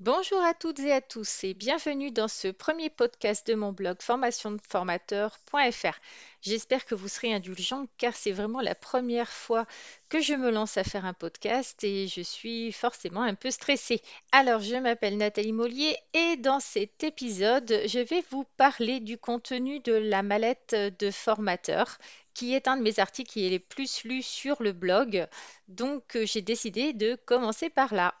Bonjour à toutes et à tous et bienvenue dans ce premier podcast de mon blog formationdeformateur.fr. J'espère que vous serez indulgents car c'est vraiment la première fois que je me lance à faire un podcast et je suis forcément un peu stressée. Alors, je m'appelle Nathalie Mollier et dans cet épisode, je vais vous parler du contenu de la mallette de formateur qui est un de mes articles qui est les plus lus sur le blog. Donc, euh, j'ai décidé de commencer par là.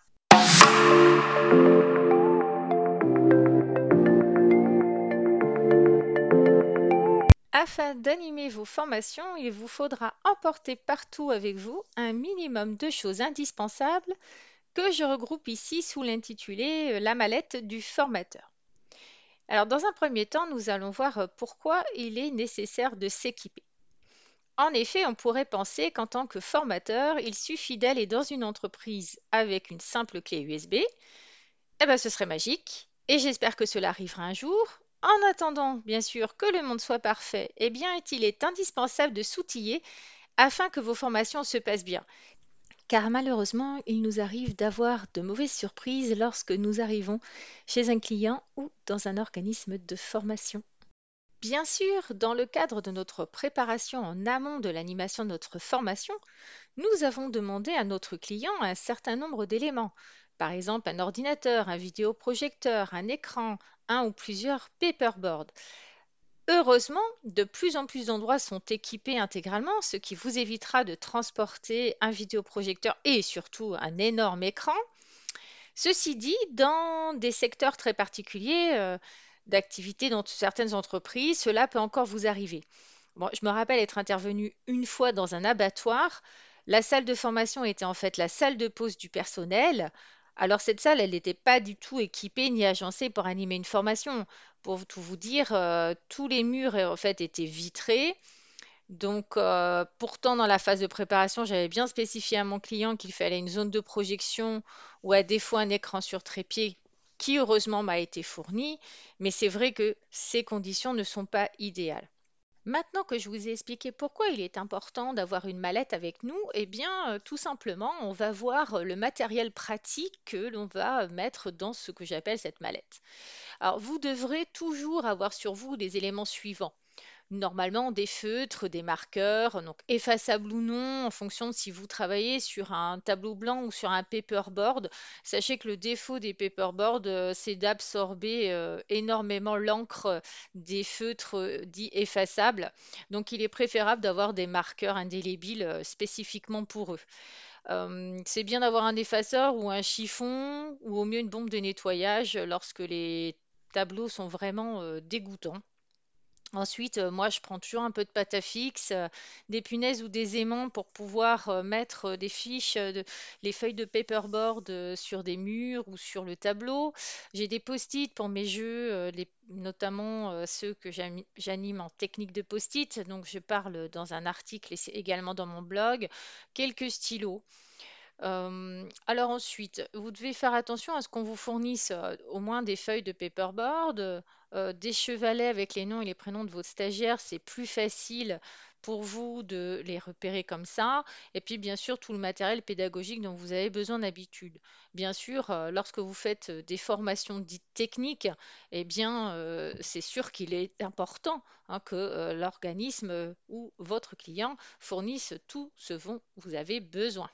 Afin d'animer vos formations, il vous faudra emporter partout avec vous un minimum de choses indispensables que je regroupe ici sous l'intitulé La mallette du formateur. Alors dans un premier temps, nous allons voir pourquoi il est nécessaire de s'équiper. En effet, on pourrait penser qu'en tant que formateur, il suffit d'aller dans une entreprise avec une simple clé USB. Eh bien, ce serait magique, et j'espère que cela arrivera un jour, en attendant, bien sûr, que le monde soit parfait, eh bien, il est indispensable de s'outiller afin que vos formations se passent bien. Car malheureusement, il nous arrive d'avoir de mauvaises surprises lorsque nous arrivons chez un client ou dans un organisme de formation. Bien sûr, dans le cadre de notre préparation en amont de l'animation de notre formation, nous avons demandé à notre client un certain nombre d'éléments. Par exemple, un ordinateur, un vidéoprojecteur, un écran, un ou plusieurs paperboards. Heureusement, de plus en plus d'endroits sont équipés intégralement, ce qui vous évitera de transporter un vidéoprojecteur et surtout un énorme écran. Ceci dit, dans des secteurs très particuliers euh, d'activité dans certaines entreprises, cela peut encore vous arriver. je me rappelle être intervenu une fois dans un abattoir. La salle de formation était en fait la salle de pause du personnel. Alors cette salle, elle n'était pas du tout équipée ni agencée pour animer une formation. Pour tout vous dire, euh, tous les murs en fait étaient vitrés. Donc euh, pourtant dans la phase de préparation, j'avais bien spécifié à mon client qu'il fallait une zone de projection ou à défaut un écran sur trépied qui heureusement m'a été fourni, mais c'est vrai que ces conditions ne sont pas idéales. Maintenant que je vous ai expliqué pourquoi il est important d'avoir une mallette avec nous, eh bien, euh, tout simplement, on va voir euh, le matériel pratique que l'on va mettre dans ce que j'appelle cette mallette. Alors, vous devrez toujours avoir sur vous les éléments suivants normalement des feutres, des marqueurs, donc effaçables ou non, en fonction de si vous travaillez sur un tableau blanc ou sur un paperboard. Sachez que le défaut des paperboards, euh, c'est d'absorber euh, énormément l'encre des feutres euh, dits effaçables. Donc il est préférable d'avoir des marqueurs indélébiles spécifiquement pour eux. c'est bien d'avoir un effaceur ou un chiffon ou au mieux une bombe de nettoyage lorsque les tableaux sont vraiment dégoûtants. Ensuite, euh, moi, je prends toujours un peu de pâte à fixe, euh, des punaises ou des aimants pour pouvoir euh, mettre des fiches, les feuilles de paperboard sur des murs ou sur le tableau. J'ai des post-it pour mes jeux, notamment ceux que j'anime en technique de post-it. Donc, je parle dans un article et c'est également dans mon blog. Quelques stylos. alors ensuite, vous devez faire attention à ce qu'on vous fournisse au moins des feuilles de paperboard, euh, des chevalets avec les noms et les prénoms de vos stagiaires, c'est plus facile pour vous de les repérer comme ça. Et puis, bien sûr, tout le matériel pédagogique dont vous avez besoin d'habitude. Bien sûr, euh, lorsque vous faites euh, des formations dites techniques, eh bien, c'est sûr qu'il est important hein, que l'organisme ou votre client fournisse tout ce dont vous avez besoin.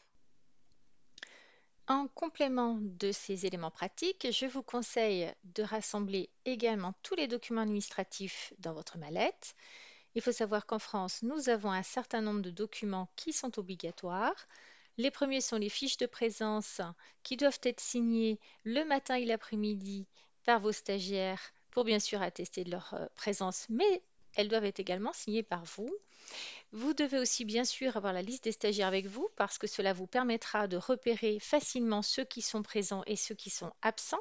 En complément de ces éléments pratiques, je vous conseille de rassembler également tous les documents administratifs dans votre mallette. Il faut savoir qu'en France, nous avons un certain nombre de documents qui sont obligatoires. Les premiers sont les fiches de présence qui doivent être signées le matin et l'après-midi par vos stagiaires pour bien sûr attester de leur euh, présence, elles doivent être également signées par vous. Vous devez aussi bien sûr avoir la liste des stagiaires avec vous parce que cela vous permettra de repérer facilement ceux qui sont présents et ceux qui sont absents.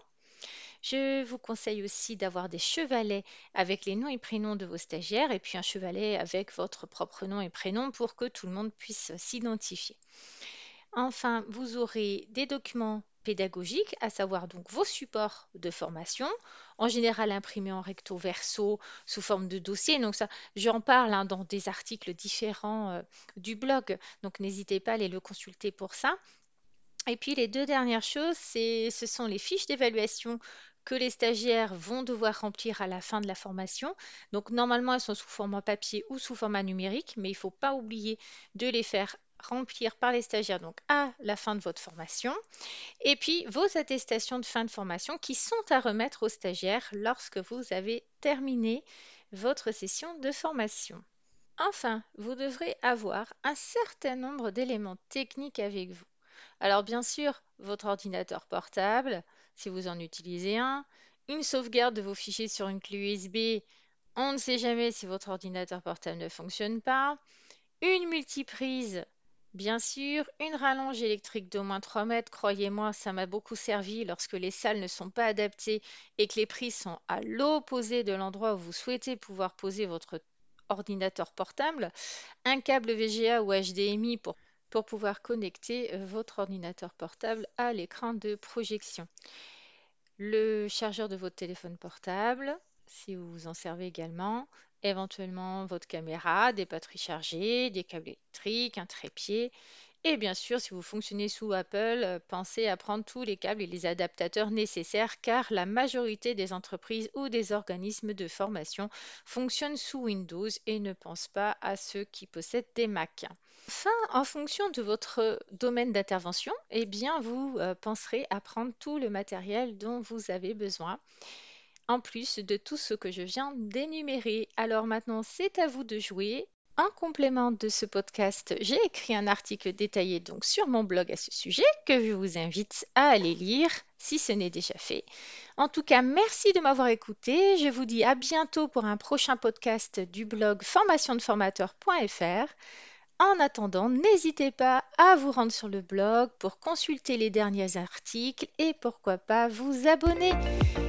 Je vous conseille aussi d'avoir des chevalets avec les noms et prénoms de vos stagiaires et puis un chevalet avec votre propre nom et prénom pour que tout le monde puisse s'identifier. Enfin, vous aurez des documents à savoir donc vos supports de formation, en général imprimés en recto verso sous forme de dossier. Donc ça, j'en parle hein, dans des articles différents euh, du blog, donc n'hésitez pas à aller le consulter pour ça. Et puis les deux dernières choses, ce sont les fiches d'évaluation que les stagiaires vont devoir remplir à la fin de la formation. Donc normalement, elles sont sous format papier ou sous format numérique, mais il ne faut pas oublier de les faire remplir par les stagiaires donc à la fin de votre formation. Et puis vos attestations de fin de formation qui sont à remettre aux stagiaires lorsque vous avez terminé votre session de formation. Enfin, vous devrez avoir un certain nombre d'éléments techniques avec vous. Alors bien sûr, votre ordinateur portable, si vous en utilisez un, une sauvegarde de vos fichiers sur une clé USB, on ne sait jamais si votre ordinateur portable ne fonctionne pas, une multiprise, bien sûr, une rallonge électrique d'au moins 3 mètres, croyez-moi, ça m'a beaucoup servi lorsque les salles ne sont pas adaptées et que les prises sont à l'opposé de l'endroit où vous souhaitez pouvoir poser votre ordinateur portable, un câble VGA ou HDMI pour, pour pouvoir connecter euh, votre ordinateur portable à l'écran de projection. Le chargeur de votre téléphone portable, si vous vous en servez également, éventuellement votre caméra, des batteries chargées, des câbles électriques, un trépied. Et bien sûr, si vous fonctionnez sous Apple, euh, pensez à prendre tous les câbles et les adaptateurs nécessaires car la majorité des entreprises ou des organismes de formation fonctionnent sous Windows et ne pensent pas à ceux qui possèdent des Mac. Enfin, en fonction de votre domaine d'intervention, eh bien, vous euh, penserez à prendre tout le matériel dont vous avez besoin en plus de tout ce que je viens d'énumérer. Alors maintenant, c'est à vous de jouer. En complément de ce podcast, j'ai écrit un article détaillé donc sur mon blog à ce sujet que je vous invite à aller lire si ce n'est déjà fait. En tout cas, merci de m'avoir écouté. Je vous dis à bientôt pour un prochain podcast du blog formationdeformateur.fr. En attendant, n'hésitez pas à vous rendre sur le blog pour consulter les derniers articles et pourquoi pas vous abonner.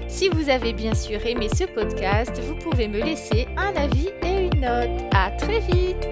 Si vous avez bien sûr aimé ce podcast, vous pouvez me laisser un avis et une note. À très vite